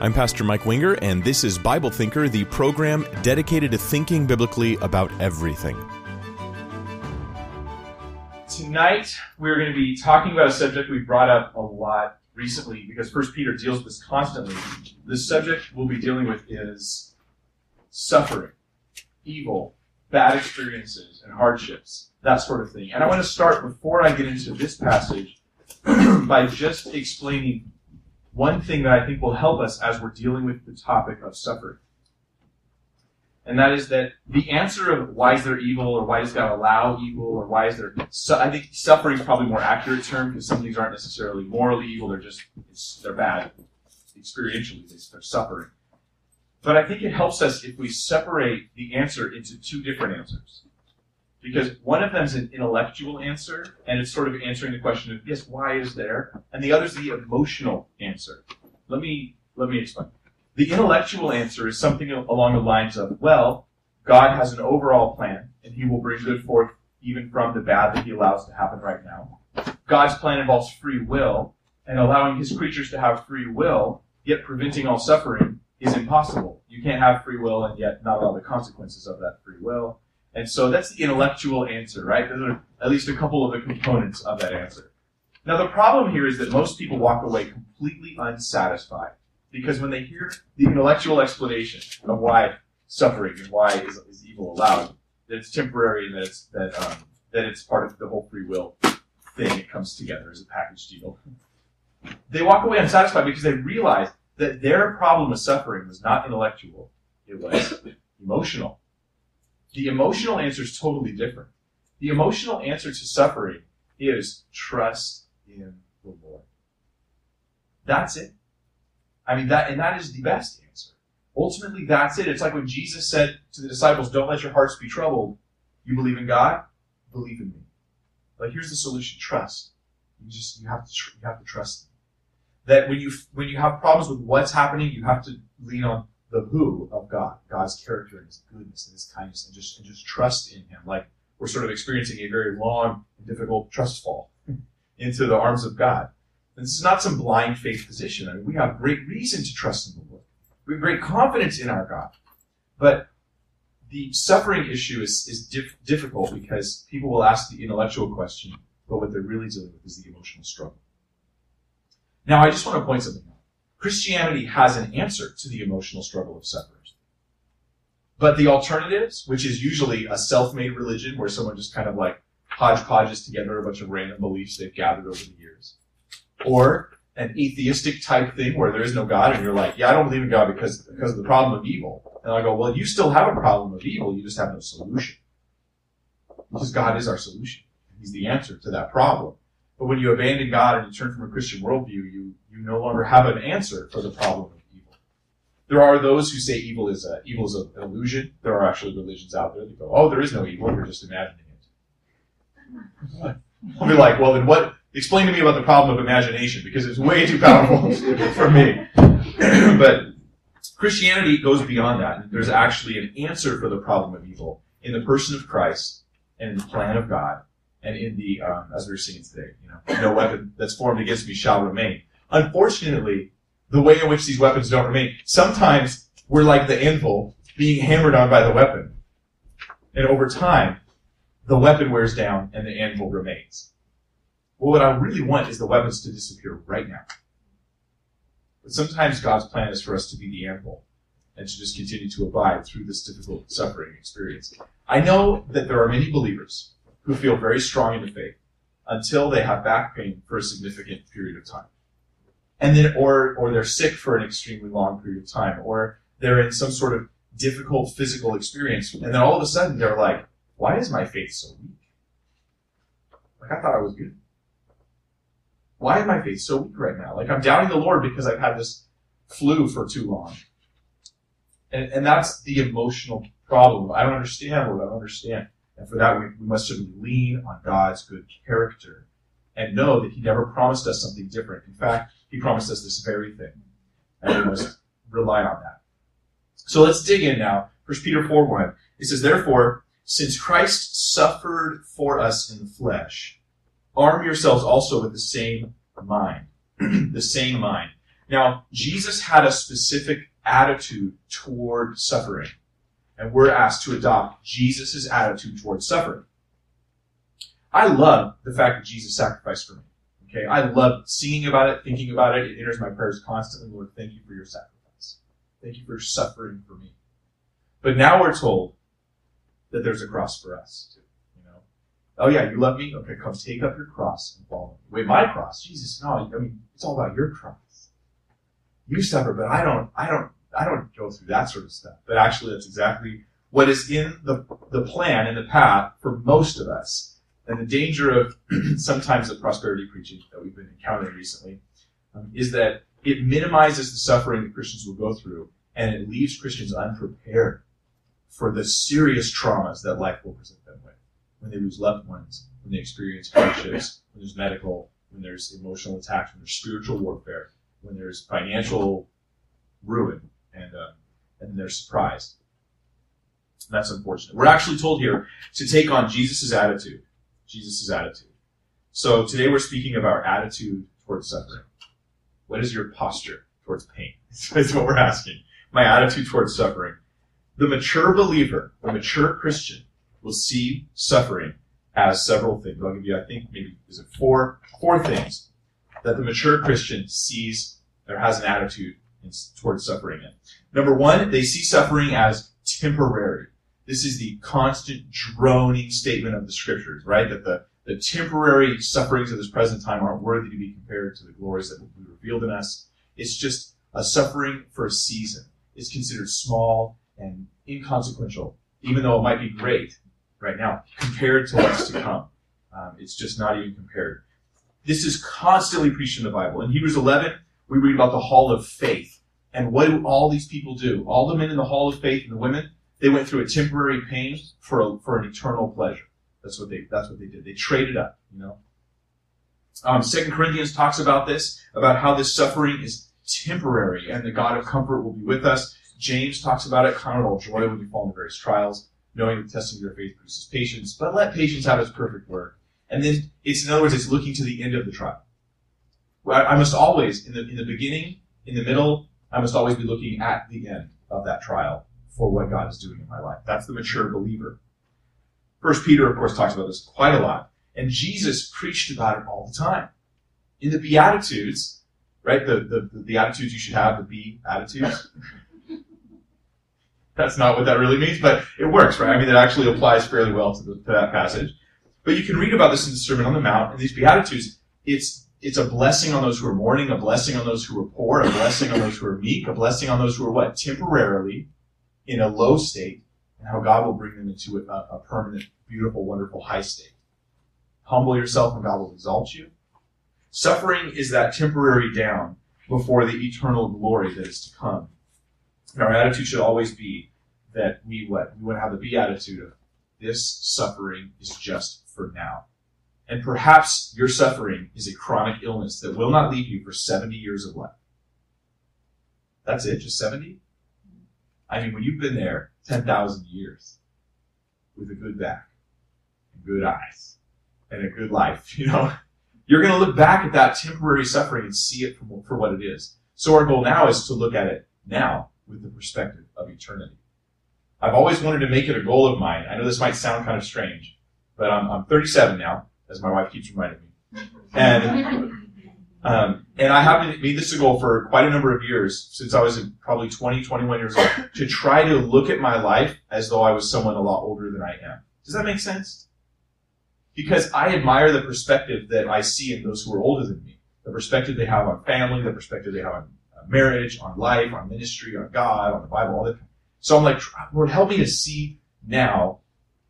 I'm Pastor Mike Winger, and this is Bible Thinker, the program dedicated to thinking biblically about everything. Tonight, we're going to be talking about a subject we've brought up a lot recently because First Peter deals with this constantly. The subject we'll be dealing with is suffering, evil, bad experiences, and hardships, that sort of thing. And I want to start before I get into this passage by just explaining one thing that I think will help us as we're dealing with the topic of suffering. And that is that the answer of why is there evil or why does God allow evil or why is there, su- I think suffering is probably a more accurate term because some things aren't necessarily morally evil, they're just, they're bad. Experientially, they're suffering. But I think it helps us if we separate the answer into two different answers. Because one of them is an intellectual answer, and it's sort of answering the question of, yes, why is there? And the other is the emotional answer. Let me, let me explain. The intellectual answer is something along the lines of, well, God has an overall plan, and he will bring good forth even from the bad that he allows to happen right now. God's plan involves free will, and allowing his creatures to have free will, yet preventing all suffering, is impossible. You can't have free will and yet not allow the consequences of that free will. And so that's the intellectual answer, right? Those are at least a couple of the components of that answer. Now the problem here is that most people walk away completely unsatisfied because when they hear the intellectual explanation of why suffering and why is, is evil allowed, that it's temporary and that it's that um, that it's part of the whole free will thing. It comes together as a package deal. They walk away unsatisfied because they realize that their problem with suffering was not intellectual; it was emotional. The emotional answer is totally different. The emotional answer to suffering is trust in the Lord. That's it. I mean, that, and that is the best answer. Ultimately, that's it. It's like when Jesus said to the disciples, don't let your hearts be troubled. You believe in God? Believe in me. But here's the solution. Trust. You just, you have to, tr- you have to trust. That when you, when you have problems with what's happening, you have to lean on the who of God, God's character and His goodness and His kindness, and just and just trust in Him. Like we're sort of experiencing a very long and difficult trust fall into the arms of God. And this is not some blind faith position. I mean, we have great reason to trust in the Lord. We have great confidence in our God. But the suffering issue is, is dif- difficult because people will ask the intellectual question, but what they're really dealing with is the emotional struggle. Now, I just want to point something out. Christianity has an answer to the emotional struggle of sufferers. But the alternatives, which is usually a self-made religion where someone just kind of like hodgepodges together a bunch of random beliefs they've gathered over the years, or an atheistic type thing where there is no God and you're like, yeah, I don't believe in God because, because of the problem of evil. And I go, well, you still have a problem of evil, you just have no solution. Because God is our solution. He's the answer to that problem. But when you abandon God and you turn from a Christian worldview, you, you no longer have an answer for the problem of evil. There are those who say evil is a, evil is an illusion. There are actually religions out there that go, oh, there is no evil, you're just imagining it. I'll be like, well, then what, explain to me about the problem of imagination because it's way too powerful for me. but Christianity goes beyond that. There's actually an answer for the problem of evil in the person of Christ and in the plan of God and in the, um, as we were seeing today, you know, no weapon that's formed against me shall remain. Unfortunately, the way in which these weapons don't remain, sometimes we're like the anvil being hammered on by the weapon. And over time, the weapon wears down and the anvil remains. Well, what I really want is the weapons to disappear right now. But sometimes God's plan is for us to be the anvil and to just continue to abide through this difficult suffering experience. I know that there are many believers who feel very strong in the faith until they have back pain for a significant period of time. And then, or, or they're sick for an extremely long period of time, or they're in some sort of difficult physical experience, and then all of a sudden they're like, why is my faith so weak? Like, I thought I was good. Why is my faith so weak right now? Like, I'm doubting the Lord because I've had this flu for too long. And, and that's the emotional problem. I don't understand what I don't understand. And for that, we, we must simply lean on God's good character and know that He never promised us something different. In fact, He promised us this very thing. And we must rely on that. So let's dig in now. 1 Peter 4 1. It says, Therefore, since Christ suffered for us in the flesh, arm yourselves also with the same mind. the same mind. Now, Jesus had a specific attitude toward suffering, and we're asked to adopt Jesus' attitude towards suffering. I love the fact that Jesus sacrificed for me. Okay, I love singing about it, thinking about it. It enters my prayers constantly. Lord, thank you for your sacrifice. Thank you for suffering for me. But now we're told that there's a cross for us too. You know, oh yeah, you love me. Okay, come take up your cross and follow me. Wait, my cross, Jesus? No, I mean it's all about your cross. You suffer, but I don't. I don't. I don't go through that sort of stuff. But actually, that's exactly what is in the the plan and the path for most of us and the danger of sometimes the prosperity preaching that we've been encountering recently um, is that it minimizes the suffering that Christians will go through and it leaves Christians unprepared for the serious traumas that life will present them with. When they lose loved ones, when they experience hardships, when there's medical, when there's emotional attacks, when there's spiritual warfare, when there's financial ruin, and uh, and they're surprised. That's unfortunate. We're actually told here to take on Jesus' attitude Jesus' attitude. So today we're speaking of our attitude towards suffering. What is your posture towards pain? That's what we're asking. My attitude towards suffering. The mature believer, the mature Christian, will see suffering as several things. I'll give you, I think, maybe is it four four things that the mature Christian sees or has an attitude towards suffering in. Number one, they see suffering as temporary. This is the constant droning statement of the scriptures, right? That the, the temporary sufferings of this present time aren't worthy to be compared to the glories that will be revealed in us. It's just a suffering for a season. It's considered small and inconsequential, even though it might be great right now, compared to what's to come. Um, it's just not even compared. This is constantly preached in the Bible. In Hebrews 11, we read about the hall of faith. And what do all these people do? All the men in the hall of faith and the women, they went through a temporary pain for a, for an eternal pleasure. That's what they that's what they did. They traded up, you know. Um, Second Corinthians talks about this, about how this suffering is temporary, and the God of comfort will be with us. James talks about it, count it all joy when you fall into various trials, knowing the testing of your faith produces patience, but let patience have its perfect work. And then it's in other words, it's looking to the end of the trial. I must always, in the in the beginning, in the middle, I must always be looking at the end of that trial for what God is doing in my life. That's the mature believer. First Peter, of course, talks about this quite a lot. And Jesus preached about it all the time. In the Beatitudes, right? The, the, the attitudes you should have, the be attitudes. That's not what that really means, but it works, right? I mean, it actually applies fairly well to, the, to that passage. But you can read about this in the Sermon on the Mount, and these Beatitudes, it's, it's a blessing on those who are mourning, a blessing on those who are poor, a blessing on those who are meek, a blessing on those who are what? Temporarily in a low state and how God will bring them into a, a permanent, beautiful, wonderful high state. Humble yourself and God will exalt you. Suffering is that temporary down before the eternal glory that is to come. And our attitude should always be that we what? We want to have the beatitude of this suffering is just for now. And perhaps your suffering is a chronic illness that will not leave you for 70 years of life. That's it, just 70? I mean, when you've been there 10,000 years with a good back good eyes and a good life, you know, you're going to look back at that temporary suffering and see it for, for what it is. So our goal now is to look at it now with the perspective of eternity. I've always wanted to make it a goal of mine. I know this might sound kind of strange, but I'm, I'm 37 now, as my wife keeps reminding me. And um, and I have made this a goal for quite a number of years, since I was probably 20, 21 years old, to try to look at my life as though I was someone a lot older than I am. Does that make sense? Because I admire the perspective that I see in those who are older than me. The perspective they have on family, the perspective they have on marriage, on life, on ministry, on God, on the Bible, all that. So I'm like, Lord, help me to see now,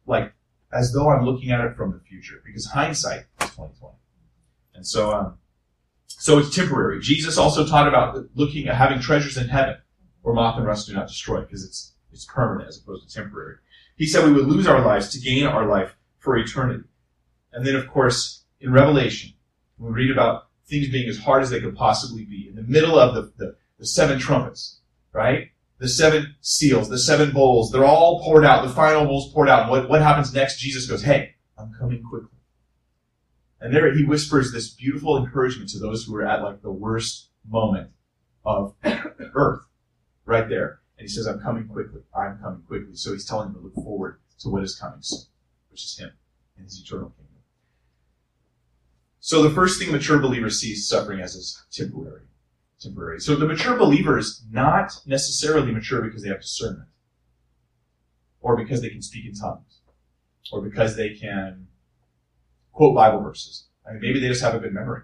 like, as though I'm looking at it from the future, because hindsight is 2020. And so, um, so it's temporary. Jesus also taught about looking at having treasures in heaven where moth and rust do not destroy because it's, it's permanent as opposed to temporary. He said we would lose our lives to gain our life for eternity. And then, of course, in Revelation, we read about things being as hard as they could possibly be in the middle of the, the, the seven trumpets, right? The seven seals, the seven bowls, they're all poured out. The final bowl's poured out. And what, what happens next? Jesus goes, Hey, I'm coming quickly. And there he whispers this beautiful encouragement to those who are at like the worst moment of earth right there. And he says, I'm coming quickly. I'm coming quickly. So he's telling them to look forward to what is coming soon, which is him and his eternal kingdom. So the first thing mature believers see suffering as is temporary. Temporary. So the mature believer is not necessarily mature because they have discernment. Or because they can speak in tongues. Or because they can quote Bible verses. I mean, maybe they just have a good memory.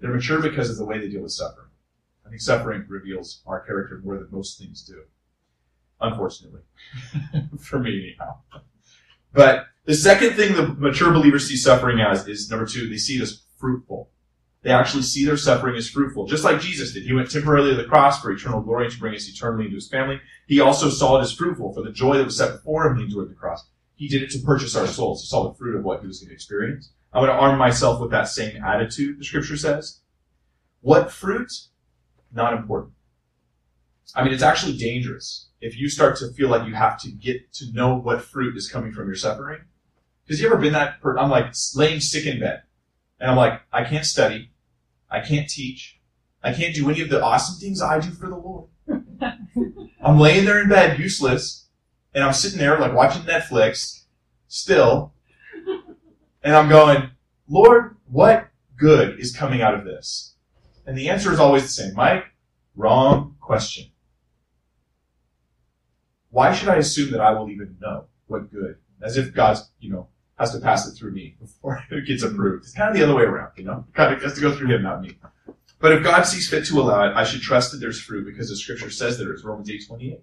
They're mature because of the way they deal with suffering. I think suffering reveals our character more than most things do. Unfortunately. For me, anyhow. But the second thing the mature believers see suffering as is number two, they see it as fruitful. They actually see their suffering as fruitful, just like Jesus did. He went temporarily to the cross for eternal glory to bring us eternally into his family. He also saw it as fruitful for the joy that was set before him. He endured the cross. He did it to purchase our souls. He saw the fruit of what he was going to experience. I'm going to arm myself with that same attitude, the scripture says. What fruit? Not important. I mean, it's actually dangerous if you start to feel like you have to get to know what fruit is coming from your suffering. Because you ever been that, per- I'm like laying sick in bed and I'm like, I can't study. I can't teach. I can't do any of the awesome things I do for the Lord. I'm laying there in bed, useless, and I'm sitting there like watching Netflix, still, and I'm going, Lord, what good is coming out of this? And the answer is always the same. Mike, wrong question. Why should I assume that I will even know what good? As if God's, you know, has to pass it through me before it gets approved. It's kind of the other way around, you know? Kind of has to go through him, not me. But if God sees fit to allow it, I should trust that there's fruit because the scripture says there is. Romans 8, 28.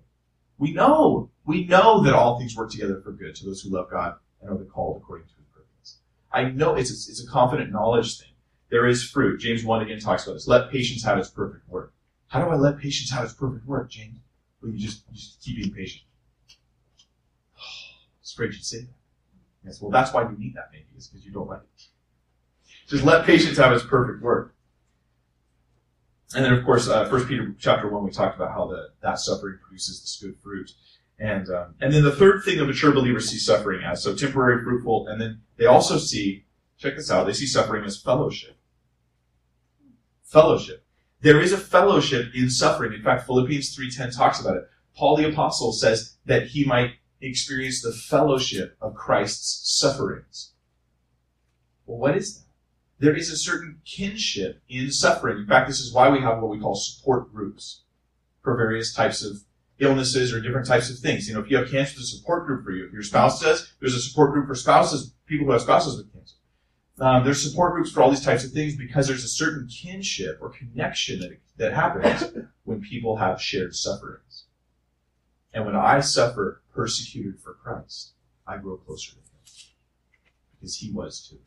We know. We know that all things work together for good to those who love God and are the called according to his purpose. I know it's a, it's a confident knowledge thing. There is fruit. James 1 again talks about this. Let patience have its perfect work. How do I let patience have its perfect work, James? Well, you just, you just keep being patient. It's afraid you'd say that. Yes, well, that's why you need that, maybe, is because you don't like it. Just let patience have its perfect work. And then, of course, uh, First Peter chapter one, we talked about how the, that suffering produces this good fruit. And um, and then the third thing a mature believer sees suffering as so temporary, fruitful, and then they also see check this out they see suffering as fellowship. Fellowship. There is a fellowship in suffering. In fact, Philippians three ten talks about it. Paul the apostle says that he might experience the fellowship of Christ's sufferings. Well, what is that? There is a certain kinship in suffering. In fact, this is why we have what we call support groups for various types of illnesses or different types of things. You know, if you have cancer, there's a support group for you. If your spouse does, there's a support group for spouses, people who have spouses with cancer. Um, there's support groups for all these types of things because there's a certain kinship or connection that, that happens when people have shared sufferings. And when I suffer persecuted for Christ, I grow closer to Him because He was too.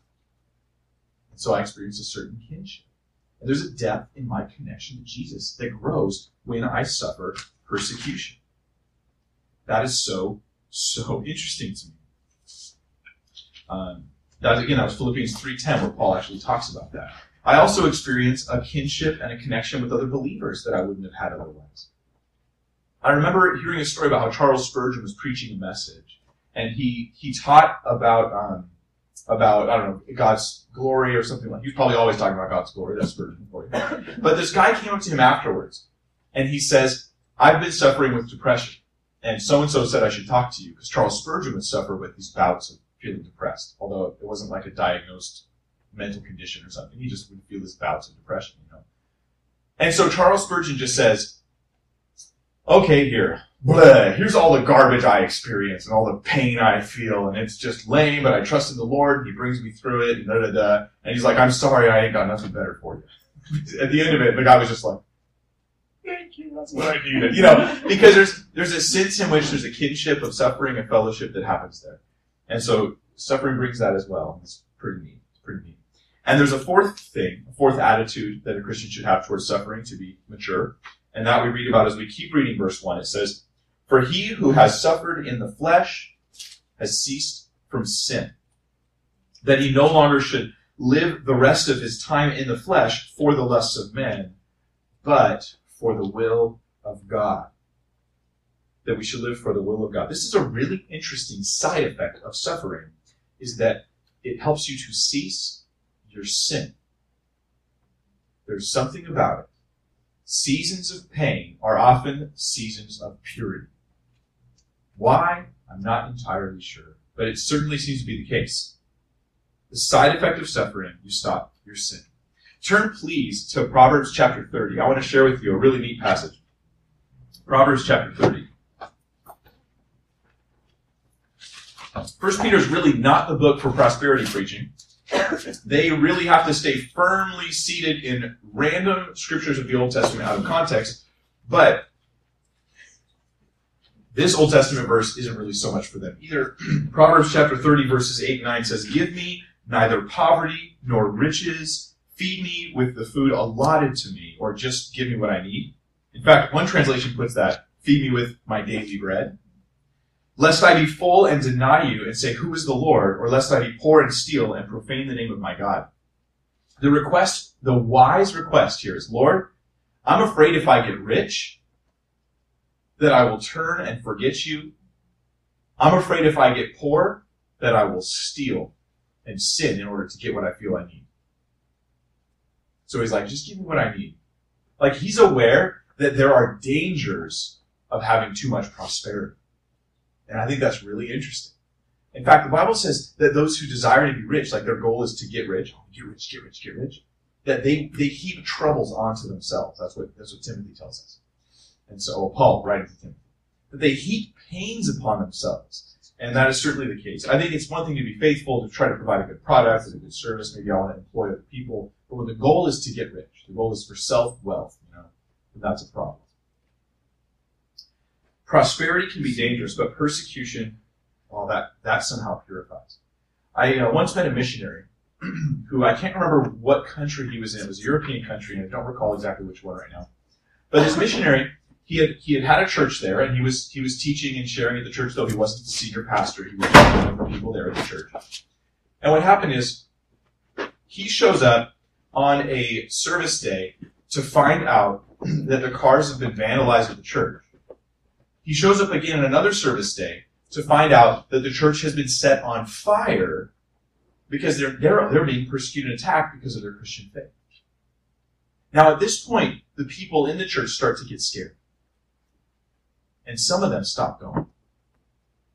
And so I experience a certain kinship. And there's a depth in my connection to Jesus that grows when I suffer persecution. That is so, so interesting to me. Um, that again, that was Philippians 3.10 where Paul actually talks about that. I also experience a kinship and a connection with other believers that I wouldn't have had otherwise. I remember hearing a story about how Charles Spurgeon was preaching a message, and he he taught about um, about I don't know God's glory or something like. He was probably always talking about God's glory. That's Spurgeon for you. But this guy came up to him afterwards, and he says, "I've been suffering with depression, and so and so said I should talk to you because Charles Spurgeon would suffer with these bouts of feeling depressed, although it wasn't like a diagnosed mental condition or something. He just would feel these bouts of depression, you know. And so Charles Spurgeon just says." Okay, here, blah, here's all the garbage I experience and all the pain I feel, and it's just lame, but I trust in the Lord, and He brings me through it, and da da da. And He's like, I'm sorry, I ain't got nothing better for you. At the end of it, the guy was just like, thank you, that's what I needed. You know, because there's, there's a sense in which there's a kinship of suffering and fellowship that happens there. And so suffering brings that as well. It's pretty neat. It's pretty neat. And there's a fourth thing, a fourth attitude that a Christian should have towards suffering to be mature and that we read about as we keep reading verse 1. It says, For he who has suffered in the flesh has ceased from sin, that he no longer should live the rest of his time in the flesh for the lusts of men, but for the will of God. That we should live for the will of God. This is a really interesting side effect of suffering, is that it helps you to cease your sin. There's something about it seasons of pain are often seasons of purity. Why? I'm not entirely sure, but it certainly seems to be the case. The side effect of suffering, you stop your sin. Turn please to Proverbs chapter 30. I want to share with you a really neat passage. Proverbs chapter 30. First Peter is really not the book for prosperity preaching. They really have to stay firmly seated in random scriptures of the Old Testament out of context, but this Old Testament verse isn't really so much for them either. Proverbs chapter 30 verses 8 and 9 says, Give me neither poverty nor riches. Feed me with the food allotted to me, or just give me what I need. In fact, one translation puts that, feed me with my daily bread. Lest I be full and deny you and say, who is the Lord? Or lest I be poor and steal and profane the name of my God. The request, the wise request here is, Lord, I'm afraid if I get rich, that I will turn and forget you. I'm afraid if I get poor, that I will steal and sin in order to get what I feel I need. So he's like, just give me what I need. Like he's aware that there are dangers of having too much prosperity. And I think that's really interesting. In fact, the Bible says that those who desire to be rich, like their goal is to get rich, get rich, get rich, get rich, that they, they heap troubles onto themselves. That's what, that's what Timothy tells us. And so, Paul writing to Timothy, that they heap pains upon themselves. And that is certainly the case. I think it's one thing to be faithful, to try to provide a good product and a good service. Maybe I want to employ other people. But when the goal is to get rich, the goal is for self-wealth, you know, that's a problem. Prosperity can be dangerous, but persecution, well, that, that somehow purifies. I uh, once met a missionary who I can't remember what country he was in. It was a European country, and I don't recall exactly which one right now. But this missionary, he had he had had a church there, and he was he was teaching and sharing at the church. Though he wasn't the senior pastor, he was one of the people there at the church. And what happened is, he shows up on a service day to find out that the cars have been vandalized at the church. He shows up again on another service day to find out that the church has been set on fire because they're, they're, they're being persecuted and attacked because of their Christian faith. Now, at this point, the people in the church start to get scared. And some of them stop going.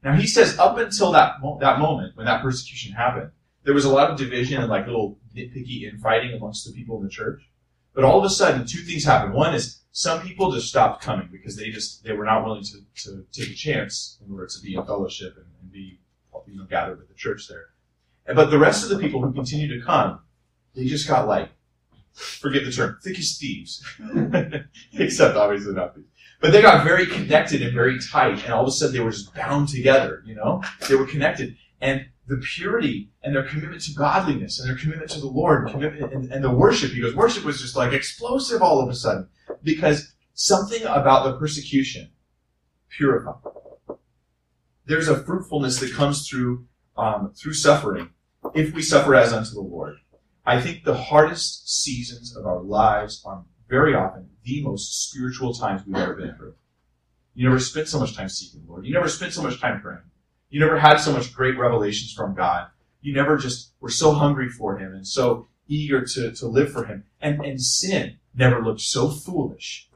Now, he says up until that, that moment, when that persecution happened, there was a lot of division and like little nitpicky infighting amongst the people in the church. But all of a sudden, two things happened. One is some people just stopped coming because they just they were not willing to, to take a chance in order to be in fellowship and, and be you know gathered with the church there. And, but the rest of the people who continued to come, they just got like, forget the term, thick as thieves. Except obviously not thieves. But they got very connected and very tight, and all of a sudden they were just bound together, you know? They were connected. And the purity and their commitment to godliness and their commitment to the Lord commitment and, and the worship. Because worship was just like explosive all of a sudden because something about the persecution purified. There's a fruitfulness that comes through um, through suffering if we suffer as unto the Lord. I think the hardest seasons of our lives are very often the most spiritual times we've ever been through. You never spent so much time seeking the Lord. You never spent so much time praying. You never had so much great revelations from God. You never just were so hungry for Him and so eager to, to live for Him. And, and sin never looked so foolish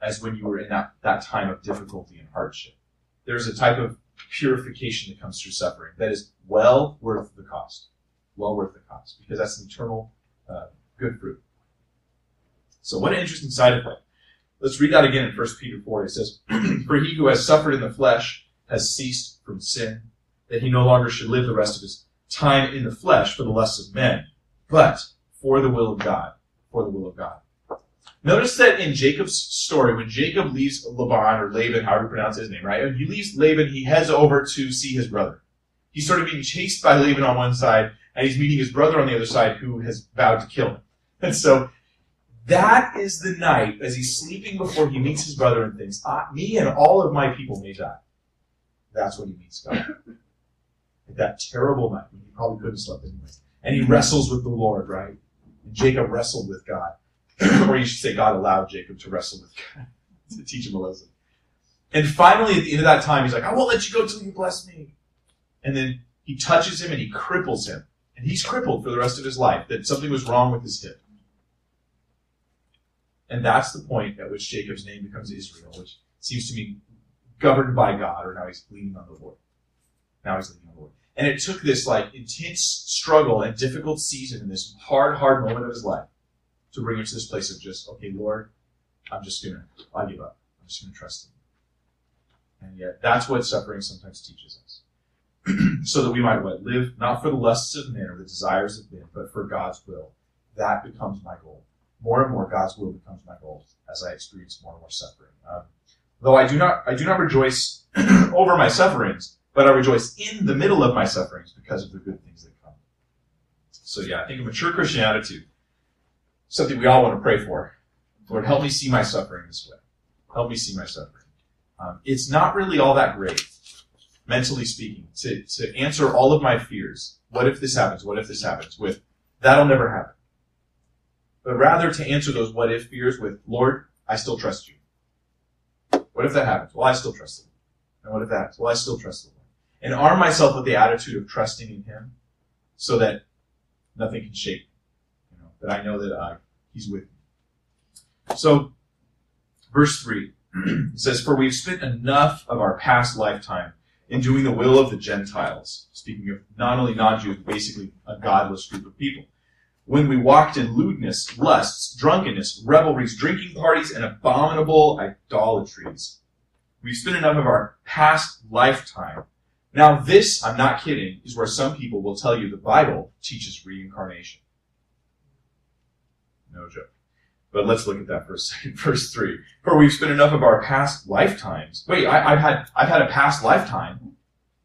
as when you were in that, that time of difficulty and hardship. There's a type of purification that comes through suffering that is well worth the cost. Well worth the cost because that's an eternal uh, good fruit. So what an interesting side effect. Let's read that again in 1 Peter 4. It says, For he who has suffered in the flesh has ceased from sin, that he no longer should live the rest of his time in the flesh for the lusts of men, but for the will of God. For the will of God. Notice that in Jacob's story, when Jacob leaves Laban or Laban, however you pronounce his name, right? When he leaves Laban, he heads over to see his brother. He's sort of being chased by Laban on one side, and he's meeting his brother on the other side who has vowed to kill him. And so that is the night as he's sleeping before he meets his brother and thinks, ah, me and all of my people may die. That's when he meets God. At that terrible night when he probably couldn't sleep anyway. And he wrestles with the Lord, right? And Jacob wrestled with God. or you should say God allowed Jacob to wrestle with God to teach him a lesson. And finally, at the end of that time, he's like, I won't let you go till you bless me. And then he touches him and he cripples him. And he's crippled for the rest of his life, that something was wrong with his hip. And that's the point at which Jacob's name becomes Israel, which seems to me governed by God, or now he's leaning on the Lord. Now he's leaning on the Lord. And it took this like intense struggle and difficult season and this hard, hard moment of his life to bring him to this place of just, okay, Lord, I'm just gonna, I give up. I'm just gonna trust him. And yet, that's what suffering sometimes teaches us. so that we might what? Live not for the lusts of men or the desires of men, but for God's will. That becomes my goal. More and more, God's will becomes my goal as I experience more and more suffering. Um, though I do not, I do not rejoice over my sufferings, but I rejoice in the middle of my sufferings because of the good things that come. So yeah, I think a mature Christian attitude, something we all want to pray for. Lord, help me see my suffering this way. Help me see my suffering. Um, it's not really all that great, mentally speaking, to, to answer all of my fears. What if this happens? What if this happens? With, that'll never happen. But rather to answer those what if fears with, Lord, I still trust you. What if that happens? Well, I still trust the Lord. And what if that happens? Well, I still trust the Lord. And arm myself with the attitude of trusting in Him so that nothing can shake me. You know, that I know that uh, He's with me. So, verse 3 says, For we've spent enough of our past lifetime in doing the will of the Gentiles. Speaking of not only non-Jews, but basically a godless group of people. When we walked in lewdness, lusts, drunkenness, revelries, drinking parties, and abominable idolatries. We've spent enough of our past lifetime. Now this, I'm not kidding, is where some people will tell you the Bible teaches reincarnation. No joke. But let's look at that for a second. Verse three. For we've spent enough of our past lifetimes. Wait, I, have had I've had a past lifetime.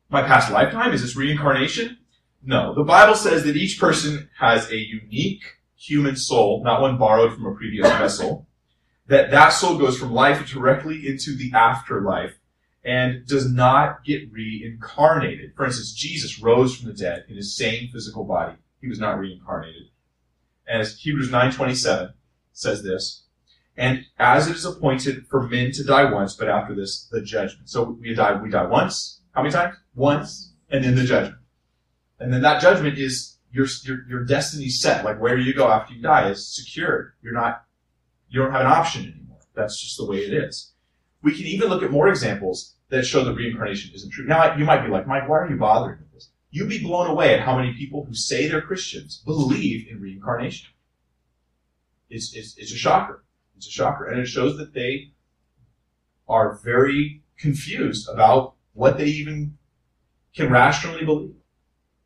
My past lifetime is this reincarnation? No. The Bible says that each person has a unique human soul, not one borrowed from a previous vessel. That that soul goes from life directly into the afterlife and does not get reincarnated. For instance, Jesus rose from the dead in his same physical body. He was not reincarnated. As Hebrews 9:27 says this, and as it is appointed for men to die once, but after this, the judgment. So we die, we die once. How many times? Once, and then the judgment. And then that judgment is your, your, your destiny set. Like where you go after you die is secured. You're not, you don't have an option anymore. That's just the way it is. We can even look at more examples that show that reincarnation isn't true. Now, you might be like, Mike, why are you bothering with this? You'd be blown away at how many people who say they're Christians believe in reincarnation. It's, it's, it's a shocker. It's a shocker. And it shows that they are very confused about what they even can rationally believe.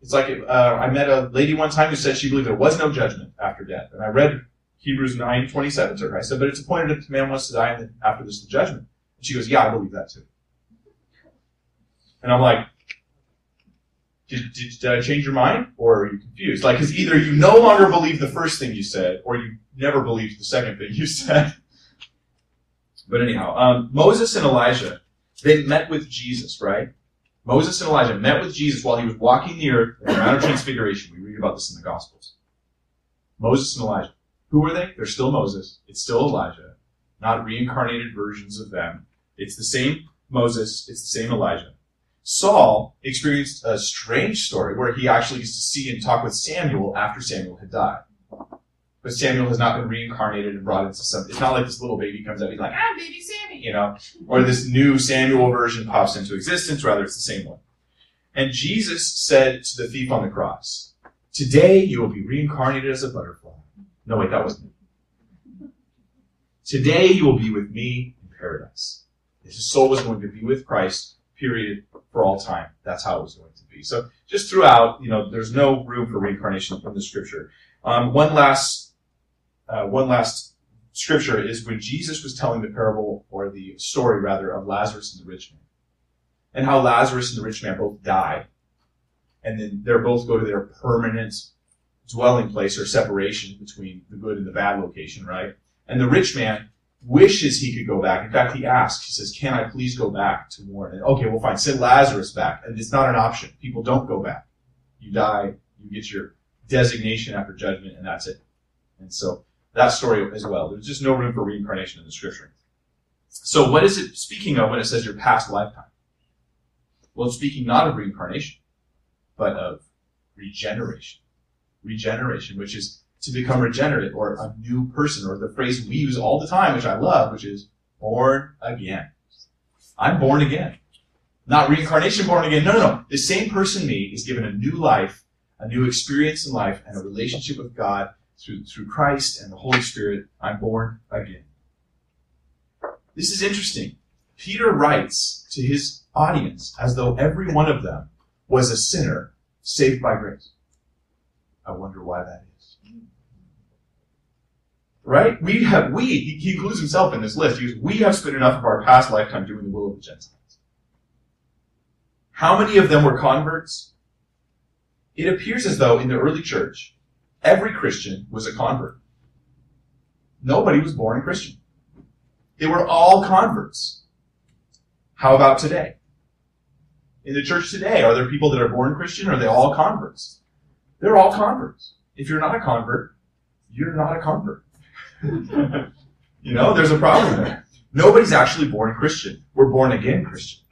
It's like uh, I met a lady one time who said she believed there was no judgment after death, and I read Hebrews nine twenty seven to her. I said, "But it's appointed that man wants to die, and then after this, the judgment." And she goes, "Yeah, I believe that too." And I'm like, did, did, did, I change your mind, or are you confused? Like, because either you no longer believe the first thing you said, or you never believed the second thing you said. But anyhow, um, Moses and Elijah, they met with Jesus, right? Moses and Elijah met with Jesus while he was walking the earth in the Mount of Transfiguration. We read about this in the Gospels. Moses and Elijah. Who are they? They're still Moses. It's still Elijah. Not reincarnated versions of them. It's the same Moses. It's the same Elijah. Saul experienced a strange story where he actually used to see and talk with Samuel after Samuel had died. But Samuel has not been reincarnated and brought into some. It's not like this little baby comes out. He's like, "I'm baby Sammy," you know, or this new Samuel version pops into existence. Rather, it's the same one. And Jesus said to the thief on the cross, "Today you will be reincarnated as a butterfly." No, wait, that wasn't. Today you will be with me in paradise. His soul was going to be with Christ period for all time. That's how it was going to be. So just throughout, you know, there's no room for reincarnation from the scripture. Um, one last, uh, one last scripture is when Jesus was telling the parable or the story rather of Lazarus and the rich man, and how Lazarus and the rich man both die, and then they're both go to their permanent dwelling place or separation between the good and the bad location, right? And the rich man wishes he could go back. In fact, he asks, he says, can I please go back to warn? And, okay, well fine, send Lazarus back. And it's not an option. People don't go back. You die, you get your designation after judgment, and that's it. And so, that story as well. There's just no room for reincarnation in the scripture. So what is it speaking of when it says your past lifetime? Well, it's speaking not of reincarnation, but of regeneration. Regeneration, which is to become regenerate or a new person or the phrase we use all the time, which I love, which is born again. I'm born again. Not reincarnation born again. No, no, no. The same person me is given a new life, a new experience in life, and a relationship with God through, through Christ and the Holy Spirit. I'm born again. This is interesting. Peter writes to his audience as though every one of them was a sinner saved by grace. I wonder why that is. Right? We have, we, he, includes himself in this list. He goes, we have spent enough of our past lifetime doing the will of the Gentiles. How many of them were converts? It appears as though in the early church, every Christian was a convert. Nobody was born a Christian. They were all converts. How about today? In the church today, are there people that are born Christian or are they all converts? They're all converts. If you're not a convert, you're not a convert. you know, there's a problem there. Nobody's actually born Christian. We're born again Christian.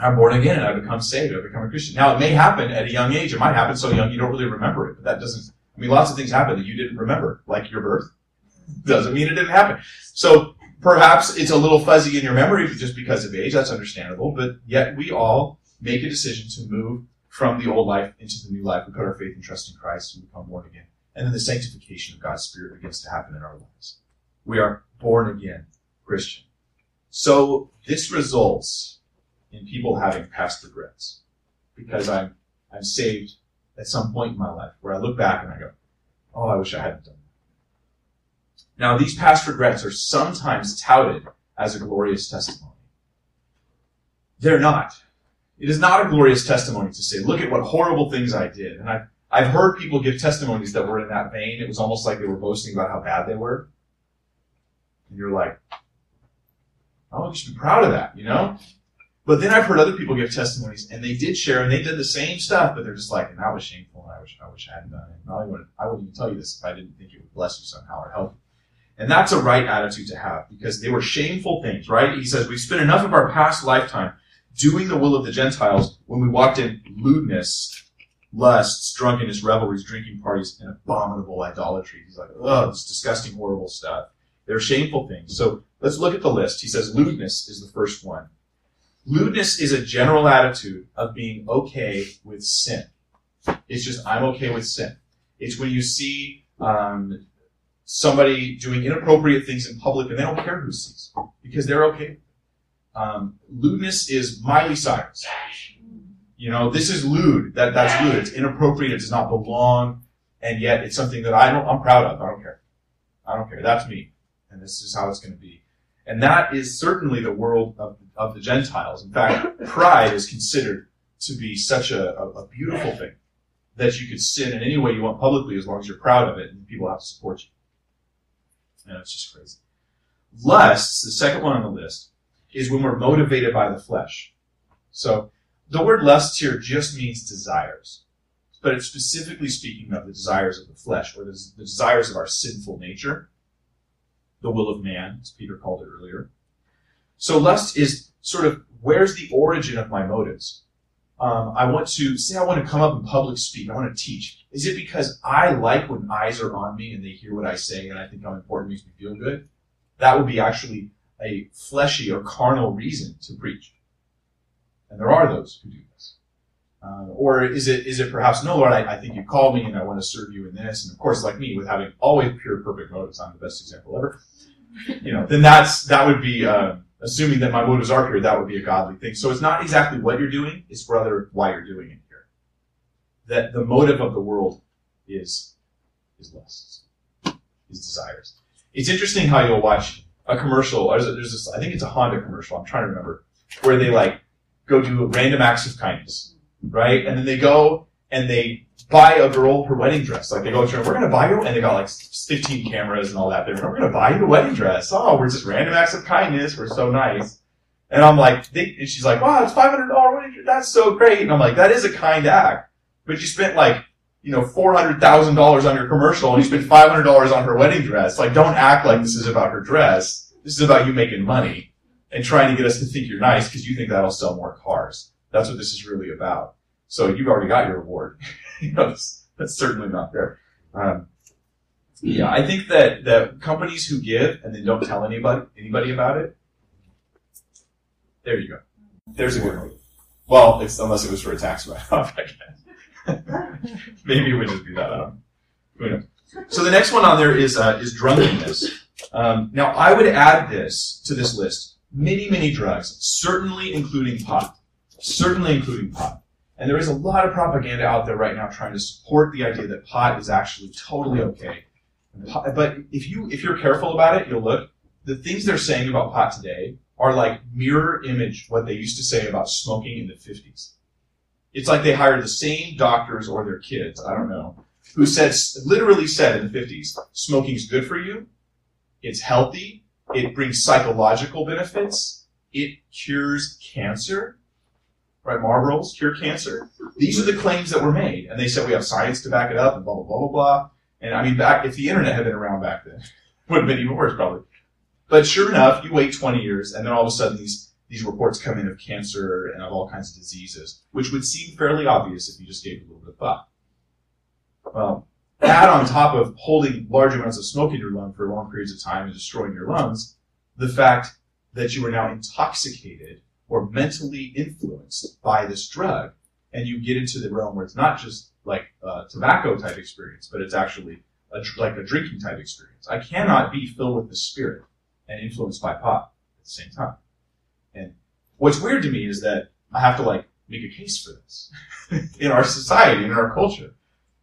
I'm born again and I become saved. I become a Christian. Now it may happen at a young age. It might happen so young you don't really remember it, but that doesn't, I mean, lots of things happen that you didn't remember, like your birth. Doesn't mean it didn't happen. So perhaps it's a little fuzzy in your memory just because of age. That's understandable, but yet we all make a decision to move from the old life into the new life. We put our faith and trust in Christ and become born again. And then the sanctification of God's Spirit begins to happen in our lives. We are born again Christian. So this results in people having past regrets because I'm, I'm saved at some point in my life where I look back and I go, oh, I wish I hadn't done that. Now, these past regrets are sometimes touted as a glorious testimony. They're not. It is not a glorious testimony to say, look at what horrible things I did. And I've, I've heard people give testimonies that were in that vein. It was almost like they were boasting about how bad they were. And you're like, oh, you should be proud of that, you know? But then I've heard other people give testimonies and they did share and they did the same stuff, but they're just like, and that was shameful and I wish, I wish I hadn't done it. And I wouldn't, I wouldn't even tell you this if I didn't think it would bless you somehow or help you. And that's a right attitude to have because they were shameful things, right? He says, we spent enough of our past lifetime doing the will of the Gentiles when we walked in lewdness, lusts, drunkenness, revelries, drinking parties, and abominable idolatry. He's like, oh, this disgusting, horrible stuff. They're shameful things. So let's look at the list. He says lewdness is the first one. Lewdness is a general attitude of being okay with sin. It's just, I'm okay with sin. It's when you see um, somebody doing inappropriate things in public and they don't care who sees because they're okay. Um, lewdness is Miley Cyrus. You know, this is lewd. That, that's lewd. It's inappropriate. It does not belong. And yet it's something that I don't, I'm proud of. I don't care. I don't care. That's me. And this is how it's going to be. And that is certainly the world of, of the Gentiles. In fact, pride is considered to be such a, a, a beautiful thing that you could sin in any way you want publicly as long as you're proud of it and people have to support you. And it's just crazy. Lust, the second one on the list, is when we're motivated by the flesh. So the word lust here just means desires, but it's specifically speaking of the desires of the flesh or the desires of our sinful nature the will of man, as Peter called it earlier. So lust is sort of where's the origin of my motives? Um, I want to say I want to come up and public speak. I want to teach. Is it because I like when eyes are on me and they hear what I say and I think I'm important, makes me feel good? That would be actually a fleshy or carnal reason to preach. And there are those who do this. Uh, or is it is it perhaps no, Lord? I, I think you called me and I want to serve you in this. And of course, like me, with having always pure, perfect motives, I'm the best example ever. You know, then that's that would be uh, assuming that my motives are pure. That would be a godly thing. So it's not exactly what you're doing; it's rather why you're doing it here. That the motive of the world is is lusts, is desires. It's interesting how you'll watch a commercial. There's, this, I think it's a Honda commercial. I'm trying to remember where they like go do random acts of kindness right? And then they go and they buy a girl her wedding dress. Like they go to her, we're gonna buy you, and they got like 15 cameras and all that. They're we're gonna buy you a wedding dress. Oh, we're just random acts of kindness. We're so nice. And I'm like, they, and she's like, wow, it's $500 wedding dress. That's so great. And I'm like, that is a kind act. But you spent like, you know, $400,000 on your commercial and you spent $500 on her wedding dress. Like, don't act like this is about her dress. This is about you making money and trying to get us to think you're nice because you think that'll sell more cars. That's what this is really about. So you've already got your reward. you know, that's, that's, certainly not there. Um, Yeah, I think that that companies who give and then don't tell anybody anybody about it. There you go. There's a good one. Well, unless it was for a tax write-off, I guess. Maybe it would just be that. Know. Who knows? So the next one on there is uh, is drunkenness. Um, now I would add this to this list. Many many drugs, certainly including pot, certainly including pot. And there is a lot of propaganda out there right now trying to support the idea that pot is actually totally okay. But if you if you're careful about it, you'll look. The things they're saying about pot today are like mirror image what they used to say about smoking in the 50s. It's like they hired the same doctors or their kids, I don't know, who said, literally said in the 50s, smoking is good for you, it's healthy, it brings psychological benefits, it cures cancer, right? Marlboros cure cancer. These are the claims that were made, and they said we have science to back it up, and blah blah blah blah blah. And I mean, back if the internet had been around back then, it would have been even worse probably. But sure enough, you wait 20 years, and then all of a sudden these these reports come in of cancer and of all kinds of diseases, which would seem fairly obvious if you just gave a little bit of thought. Well, add on top of holding large amounts of smoke in your lung for long periods of time and destroying your lungs, the fact that you are now intoxicated or mentally influenced by this drug, and you get into the realm where it's not just like a tobacco type experience, but it's actually a, like a drinking type experience. I cannot be filled with the spirit and influenced by pot at the same time. And what's weird to me is that I have to like make a case for this in our society, in our culture.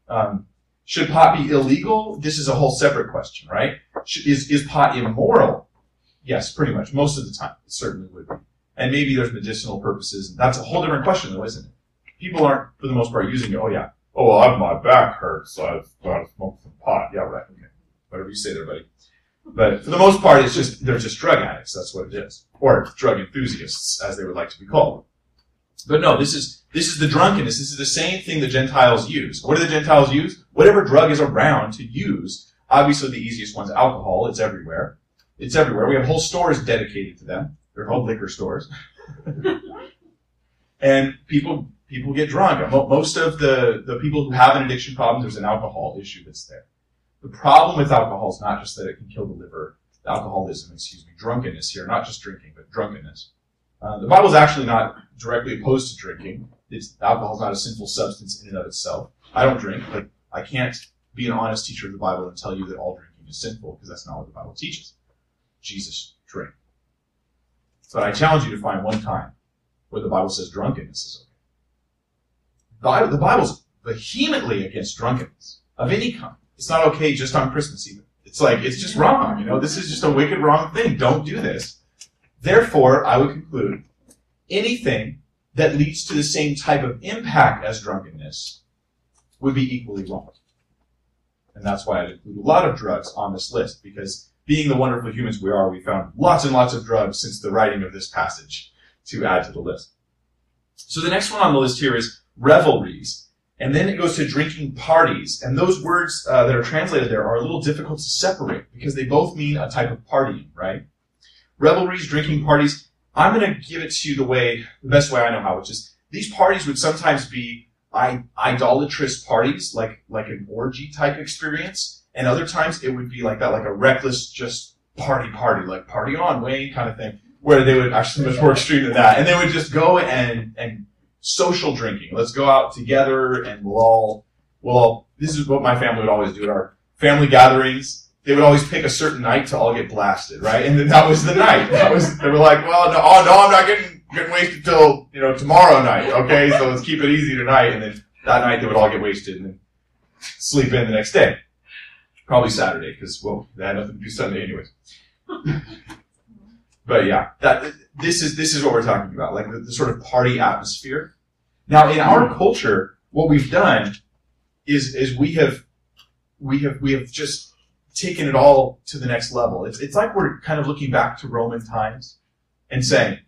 Um, should pot be illegal? This is a whole separate question, right? Is, is pot immoral? Yes, pretty much. Most of the time, it certainly would be. And maybe there's medicinal purposes. That's a whole different question, though, isn't it? People aren't, for the most part, using it. Oh yeah. Oh, well, I, my back hurts, so I've got to smoke some pot. Yeah, right. Okay. Whatever you say there, buddy. But for the most part, it's just they're just drug addicts. That's what it is, or drug enthusiasts, as they would like to be called. But no, this is this is the drunkenness. This is the same thing the Gentiles use. What do the Gentiles use? Whatever drug is around to use. Obviously, the easiest one's alcohol. It's everywhere. It's everywhere. We have whole stores dedicated to them. They're called liquor stores. and people people get drunk. Most of the the people who have an addiction problem, there's an alcohol issue that's there. The problem with alcohol is not just that it can kill the liver, alcoholism, excuse me, drunkenness here, not just drinking, but drunkenness. Uh, the is actually not directly opposed to drinking. It's, is not a sinful substance in and of itself. I don't drink, but I can't be an honest teacher of the Bible and tell you that all drinking is sinful because that's not what the Bible teaches. Jesus drank. But I challenge you to find one time where the Bible says drunkenness is okay. The Bible's vehemently against drunkenness of any kind. It's not okay just on Christmas even. It's like, it's just wrong, you know, this is just a wicked wrong thing. Don't do this. Therefore, I would conclude anything that leads to the same type of impact as drunkenness would be equally wrong. And that's why I'd include a lot of drugs on this list, because being the wonderful humans we are, we found lots and lots of drugs since the writing of this passage to add to the list. So the next one on the list here is revelries. And then it goes to drinking parties. And those words uh, that are translated there are a little difficult to separate because they both mean a type of partying, right? Revelries, drinking parties. I'm going to give it to you the way, the best way I know how, which is these parties would sometimes be idolatrous parties, like, like an orgy type experience. And other times it would be like that, like a reckless, just party party, like party on Wayne kind of thing, where they would actually much more extreme than that. And they would just go and, and social drinking. Let's go out together and we'll all, we'll all, this is what my family would always do at our family gatherings. They would always pick a certain night to all get blasted, right? And then that was the night. That was, they were like, well, no, oh, no, I'm not getting, getting wasted till, you know, tomorrow night. Okay. So let's keep it easy tonight. And then that night they would all get wasted and then sleep in the next day. Probably Saturday because, well, they had nothing to do Sunday anyways. but yeah, that, this is, this is what we're talking about. Like the, the sort of party atmosphere. Now in our culture, what we've done is, is we have, we have, we have just taken it all to the next level. It's, it's like we're kind of looking back to Roman times and saying,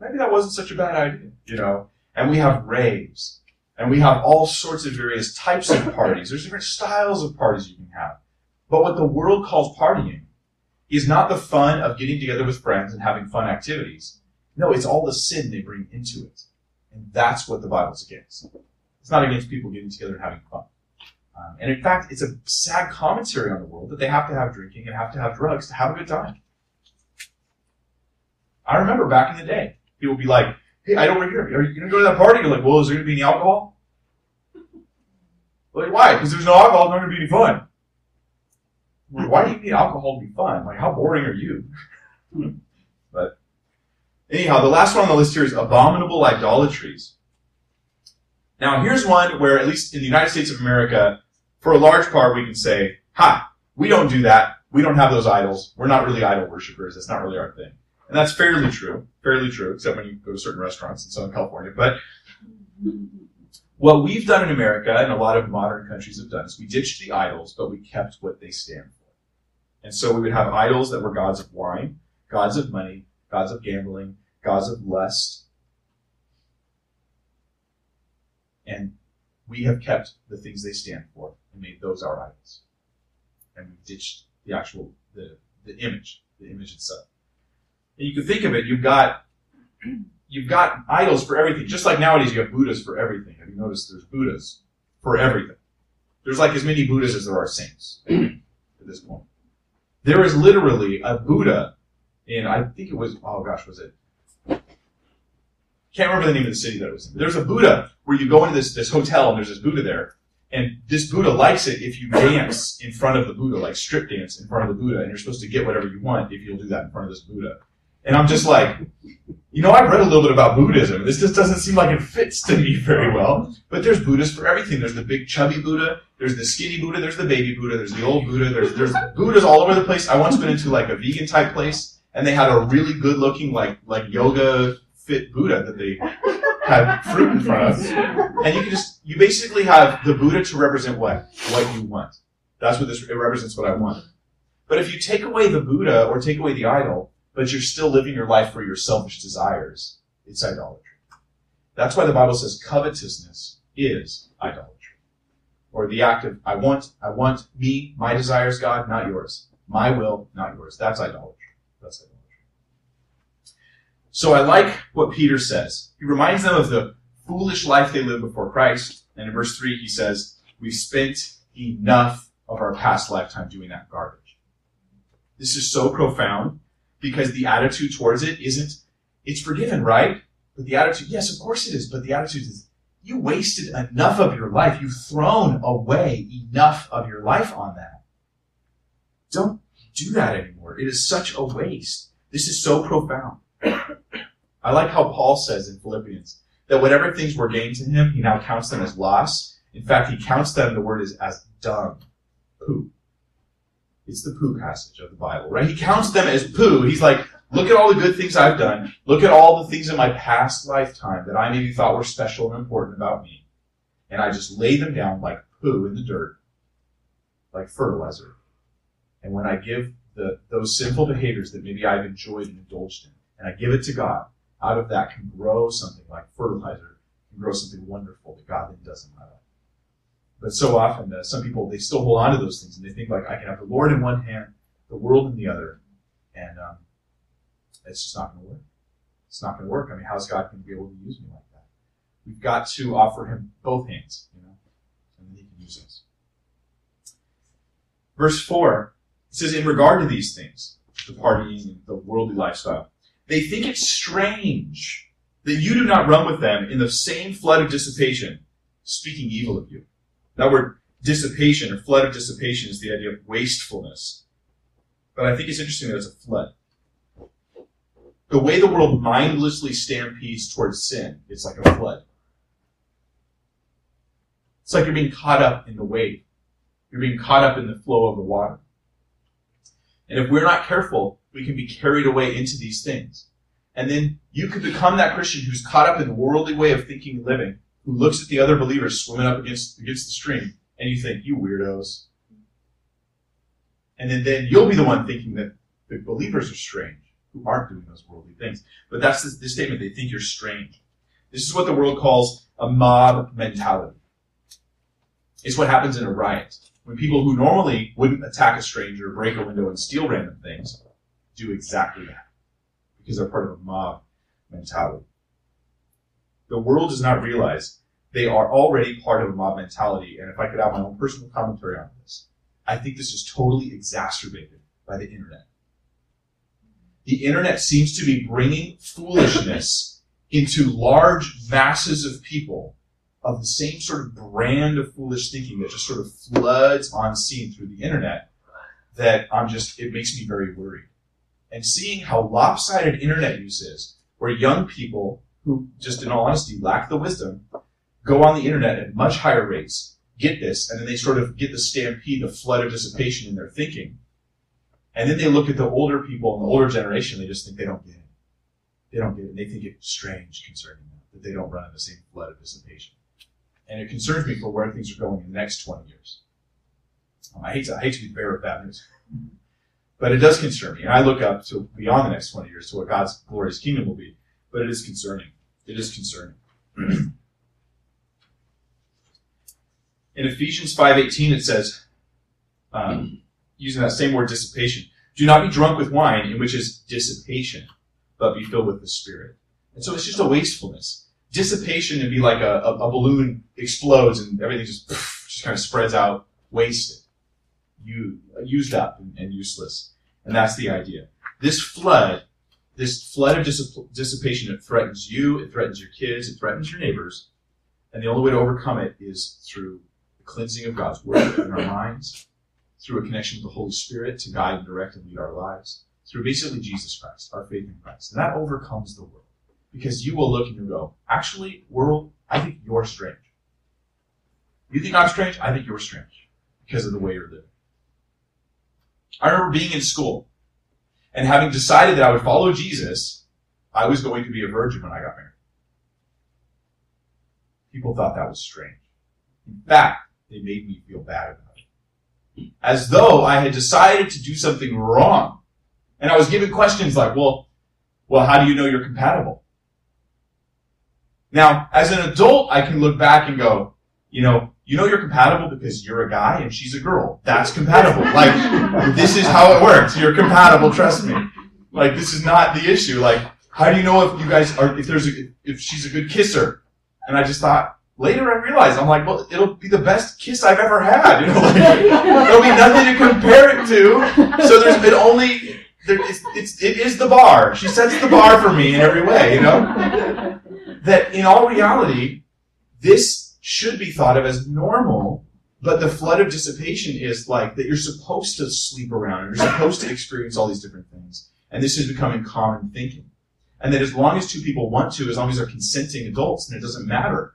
maybe that wasn't such a bad idea, you know? And we have raves and we have all sorts of various types of parties. There's different styles of parties you can have. But what the world calls partying is not the fun of getting together with friends and having fun activities. No, it's all the sin they bring into it. And that's what the Bible's against. It's not against people getting together and having fun. Um, and in fact, it's a sad commentary on the world that they have to have drinking and have to have drugs to have a good time. I remember back in the day, people would be like, hey, I don't here. Are you going to go to that party? You're like, well, is there going to be any alcohol? Like, why? Because there's no alcohol, there's not going to be any fun. Why do you need alcohol to be fun? Like, how boring are you? but anyhow, the last one on the list here is abominable idolatries. Now, here's one where, at least in the United States of America, for a large part, we can say, ha, we don't do that. We don't have those idols. We're not really idol worshippers. That's not really our thing. And that's fairly true. Fairly true, except when you go to certain restaurants in Southern California. But what we've done in America, and a lot of modern countries have done, is we ditched the idols, but we kept what they stand for. And so we would have idols that were gods of wine, gods of money, gods of gambling, gods of lust, And we have kept the things they stand for and made those our idols. And we've ditched the actual, the, the image, the image itself. And you can think of it, you've got, you've got idols for everything. Just like nowadays you have Buddhas for everything. Have you noticed there's Buddhas for everything? There's like as many Buddhas as there are saints at this point. There is literally a Buddha in, I think it was, oh gosh, was it can't remember the name of the city that it was in. There's a Buddha where you go into this, this hotel and there's this Buddha there. And this Buddha likes it if you dance in front of the Buddha, like strip dance in front of the Buddha, and you're supposed to get whatever you want if you'll do that in front of this Buddha. And I'm just like, you know, I've read a little bit about Buddhism. This just doesn't seem like it fits to me very well. But there's Buddhists for everything. There's the big chubby Buddha. There's the skinny Buddha. There's the baby Buddha. There's the old Buddha. There's, there's Buddhas all over the place. I once went into like a vegan type place and they had a really good looking like, like yoga fit Buddha that they had fruit in front of. And you can just, you basically have the Buddha to represent what? What you want. That's what this, it represents what I want. But if you take away the Buddha or take away the idol, but you're still living your life for your selfish desires, it's idolatry. That's why the Bible says covetousness is idolatry. Or the act of, I want, I want me, my desires, God, not yours. My will, not yours. That's idolatry. That's idolatry. So I like what Peter says. He reminds them of the foolish life they lived before Christ. And in verse 3, he says, We've spent enough of our past lifetime doing that garbage. This is so profound because the attitude towards it isn't, it's forgiven, right? But the attitude, yes, of course it is, but the attitude is, you wasted enough of your life. You've thrown away enough of your life on that. Don't do that anymore. It is such a waste. This is so profound. I like how Paul says in Philippians that whatever things were gained to him, he now counts them as loss. In fact, he counts them, the word is as dung, poo. It's the poo passage of the Bible, right? He counts them as poo. He's like, look at all the good things I've done. Look at all the things in my past lifetime that I maybe thought were special and important about me. And I just lay them down like poo in the dirt, like fertilizer. And when I give the, those sinful behaviors that maybe I've enjoyed and indulged in, and I give it to God, out of that can grow something like fertilizer, can grow something wonderful that God then does in my life. But so often, uh, some people, they still hold on to those things and they think like, I can have the Lord in one hand, the world in the other, and um, it's just not going to work. It's not going to work. I mean, how's God going to be able to use me like that? We've got to offer Him both hands, you know, and then He can use us. Verse 4, it says, in regard to these things, the partying, the worldly lifestyle, they think it strange that you do not run with them in the same flood of dissipation, speaking evil of you. That word dissipation or flood of dissipation is the idea of wastefulness. But I think it's interesting that it's a flood. The way the world mindlessly stampedes towards sin, it's like a flood. It's like you're being caught up in the wave. You're being caught up in the flow of the water. And if we're not careful, we can be carried away into these things. And then you could become that Christian who's caught up in the worldly way of thinking and living, who looks at the other believers swimming up against, against the stream, and you think, you weirdos. And then, then you'll be the one thinking that the believers are strange, who aren't doing those worldly things. But that's the, the statement, they think you're strange. This is what the world calls a mob mentality. It's what happens in a riot. When people who normally wouldn't attack a stranger, break a window, and steal random things, do exactly that because they're part of a mob mentality. The world does not realize They are already part of a mob mentality. And if I could add my own personal commentary on this, I think this is totally exacerbated by the internet. The internet seems to be bringing foolishness into large masses of people of the same sort of brand of foolish thinking that just sort of floods on scene through the internet that I'm just, it makes me very worried. And seeing how lopsided internet use is, where young people who just in all honesty lack the wisdom go on the internet at much higher rates, get this, and then they sort of get the stampede, the flood of dissipation in their thinking. And then they look at the older people and the older generation, they just think they don't get it. They don't get it. And they think it's strange concerning them that they don't run in the same flood of dissipation. And it concerns me for where things are going in the next 20 years. Um, I hate to, I hate to be the bearer of bad news. But it does concern me. And I look up to beyond the next 20 years to what God's glorious kingdom will be. But it is concerning. It is concerning. In Ephesians 5.18 it says, um, using that same word dissipation, do not be drunk with wine in which is dissipation, but be filled with the Spirit. And so it's just a wastefulness. Dissipation would be like a, a, a balloon explodes and everything just, just kind of spreads out, wasted, you, used up and, and useless. And that's the idea. This flood, this flood of dissipation, it threatens you, it threatens your kids, it threatens your neighbors. And the only way to overcome it is through the cleansing of God's Word in our minds, through a connection with the Holy Spirit to guide and direct and lead our lives, through basically Jesus Christ, our faith in Christ. And that overcomes the world. Because you will look and you'll go, actually, world, I think you're strange. You think I'm strange? I think you're strange because of the way you're living. I remember being in school and having decided that I would follow Jesus, I was going to be a virgin when I got married. People thought that was strange. In fact, they made me feel bad about it. As though I had decided to do something wrong. And I was given questions like, well, well, how do you know you're compatible? Now, as an adult, I can look back and go, you know, you know you're compatible because you're a guy and she's a girl. That's compatible. Like, this is how it works. You're compatible, trust me. Like, this is not the issue. Like, how do you know if you guys are, if there's a, if she's a good kisser? And I just thought, later I realized, I'm like, well, it'll be the best kiss I've ever had. You know, like, there'll be nothing to compare it to. So there's been only, there, it's, it's, it is the bar. She sets the bar for me in every way, you know? That in all reality, this should be thought of as normal, but the flood of dissipation is like that you're supposed to sleep around and you're supposed to experience all these different things. And this is becoming common thinking. And that as long as two people want to, as long as they're consenting adults, then it doesn't matter.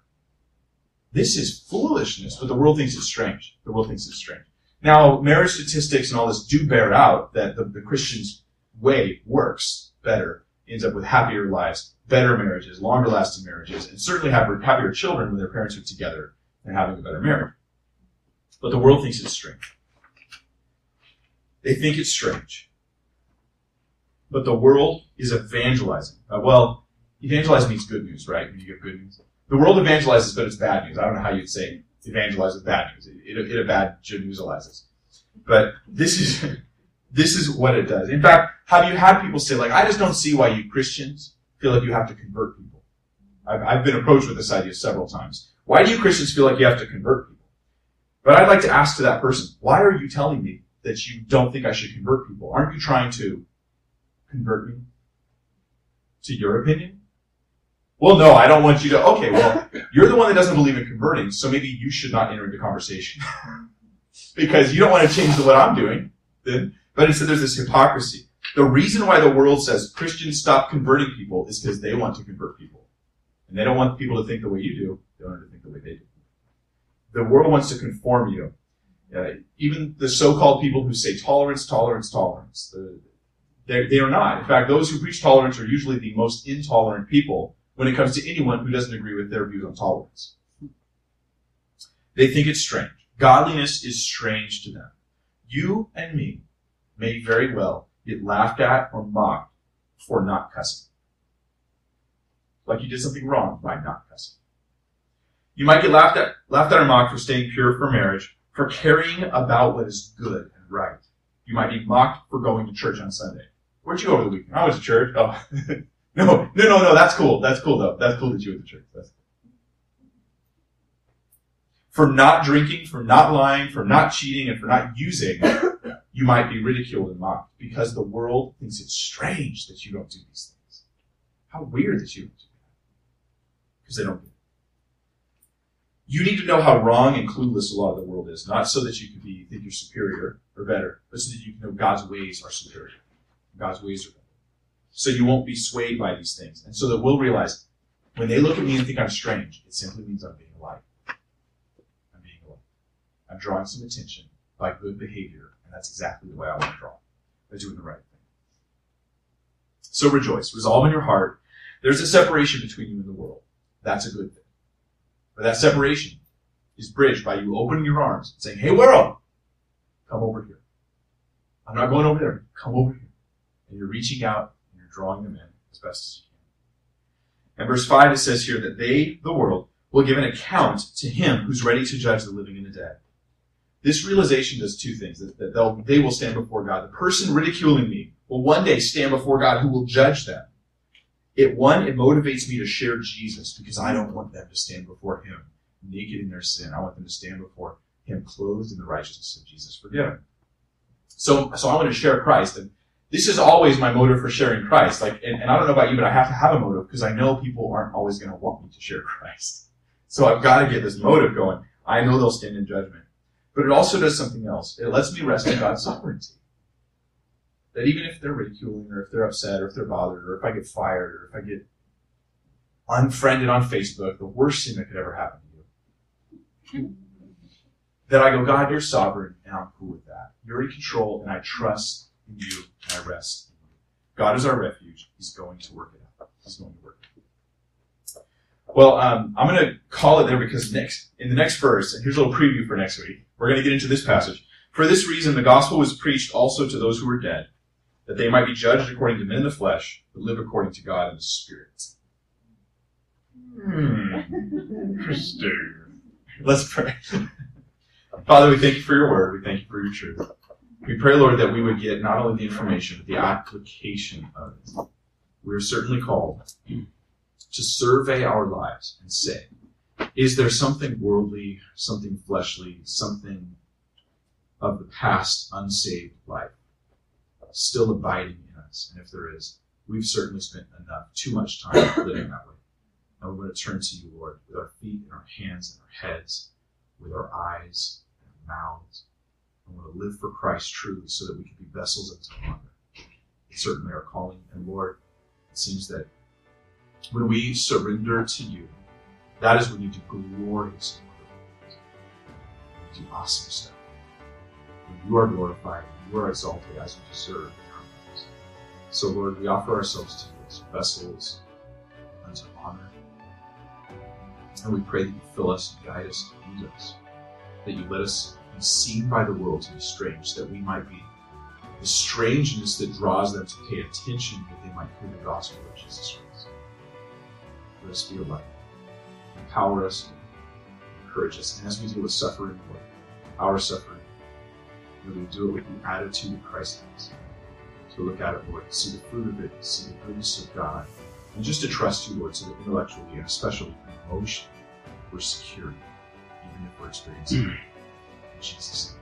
This is foolishness, but the world thinks it's strange. The world thinks it's strange. Now, marriage statistics and all this do bear out that the, the Christian's way works better, ends up with happier lives, better marriages, longer lasting marriages, and certainly happier, happier children when their parents are together and having a better marriage. But the world thinks it's strange. They think it's strange. But the world is evangelizing. Uh, well, evangelizing means good news, right? When you give good news. The world evangelizes, but it's bad news. I don't know how you'd say evangelize with bad news. It, it, it a bad newsalizes. But this is, this is what it does. In fact, have you had people say, like, I just don't see why you Christians feel like you have to convert people? I've, I've been approached with this idea several times. Why do you Christians feel like you have to convert people? But I'd like to ask to that person, why are you telling me that you don't think I should convert people? Aren't you trying to convert me to your opinion? Well, no, I don't want you to. Okay, well, you're the one that doesn't believe in converting, so maybe you should not enter into conversation because you don't want to change what I'm doing. Then, but instead, there's this hypocrisy. The reason why the world says Christians stop converting people is because they want to convert people, and they don't want people to think the way you do. They don't want to think the way they do. The world wants to conform you. Uh, even the so-called people who say tolerance, tolerance, tolerance, the, they are not. In fact, those who preach tolerance are usually the most intolerant people when it comes to anyone who doesn't agree with their views on tolerance. They think it's strange. Godliness is strange to them. You and me may very well get laughed at or mocked for not cussing. Like you did something wrong by not cussing. You might get laughed at, laughed at or mocked for staying pure for marriage, for caring about what is good and right. You might be mocked for going to church on Sunday. Where'd you go over the weekend? I went to church. Oh. no, no, no, no, that's cool. That's cool though. That's cool that you went to church. That's for not drinking, for not lying, for not cheating, and for not using, you might be ridiculed and mocked because the world thinks it's strange that you don't do these things. How weird that you don't do that. Because they don't get it. You need to know how wrong and clueless a lot of the world is, not so that you can be think you're superior or better, but so that you can know God's ways are superior. God's ways are better. So you won't be swayed by these things. And so that we'll realize when they look at me and think I'm strange, it simply means I'm being a light. I'm being a light. I'm drawing some attention by good behavior, that's exactly the way I want to draw. By doing the right thing. So rejoice. Resolve in your heart. There's a separation between you and the world. That's a good thing. But that separation is bridged by you opening your arms and saying, Hey world, come over here. I'm not going over there. Come over here. And you're reaching out and you're drawing them in as best as you can. And verse 5, it says here that they, the world, will give an account to him who's ready to judge the living and the dead. This realization does two things. That they'll, they will stand before God. The person ridiculing me will one day stand before God who will judge them. It one, it motivates me to share Jesus because I don't want them to stand before him naked in their sin. I want them to stand before him clothed in the righteousness of Jesus forgiven. So, so I want to share Christ. And this is always my motive for sharing Christ. Like, and, and I don't know about you, but I have to have a motive because I know people aren't always going to want me to share Christ. So I've got to get this motive going. I know they'll stand in judgment. But it also does something else. It lets me rest in God's sovereignty. That even if they're ridiculing or if they're upset or if they're bothered or if I get fired or if I get unfriended on Facebook, the worst thing that could ever happen to you. That I go, God, you're sovereign and I'm cool with that. You're in control and I trust in you and I rest in you. God is our refuge. He's going to work it out. He's going to work it out. Well, um, I'm going to call it there because next, in the next verse, and here's a little preview for next week, we're going to get into this passage. For this reason, the gospel was preached also to those who were dead, that they might be judged according to men in the flesh, but live according to God in the spirit. Hmm. Interesting. Let's pray. Father, we thank you for your word. We thank you for your truth. We pray, Lord, that we would get not only the information, but the application of it. We are certainly called to survey our lives and say, is there something worldly, something fleshly, something of the past unsaved life still abiding in us? And if there is, we've certainly spent enough, too much time living that way. And we want to turn to you, Lord, with our feet and our hands and our heads, with our eyes and our mouths. I want to live for Christ truly so that we can be vessels unto honor. It's certainly our calling. And Lord, it seems that when we surrender to you, that is when you do glorious and You do awesome stuff. When you are glorified, you are exalted as you deserve. So, Lord, we offer ourselves to you as vessels unto honor. And we pray that you fill us and guide us and use us. That you let us be seen by the world to be strange, that we might be the strangeness that draws them to pay attention that they might hear the gospel of Jesus Christ. Let us be a light empower us, encourage us. And as we deal with suffering, Lord, our suffering, may we do it with the attitude that Christ has. To look at it, Lord, see the fruit of it, see the goodness of God, and just to trust you, Lord, so that intellectually and especially emotionally, we're secure, even if we're experiencing. In Jesus' name.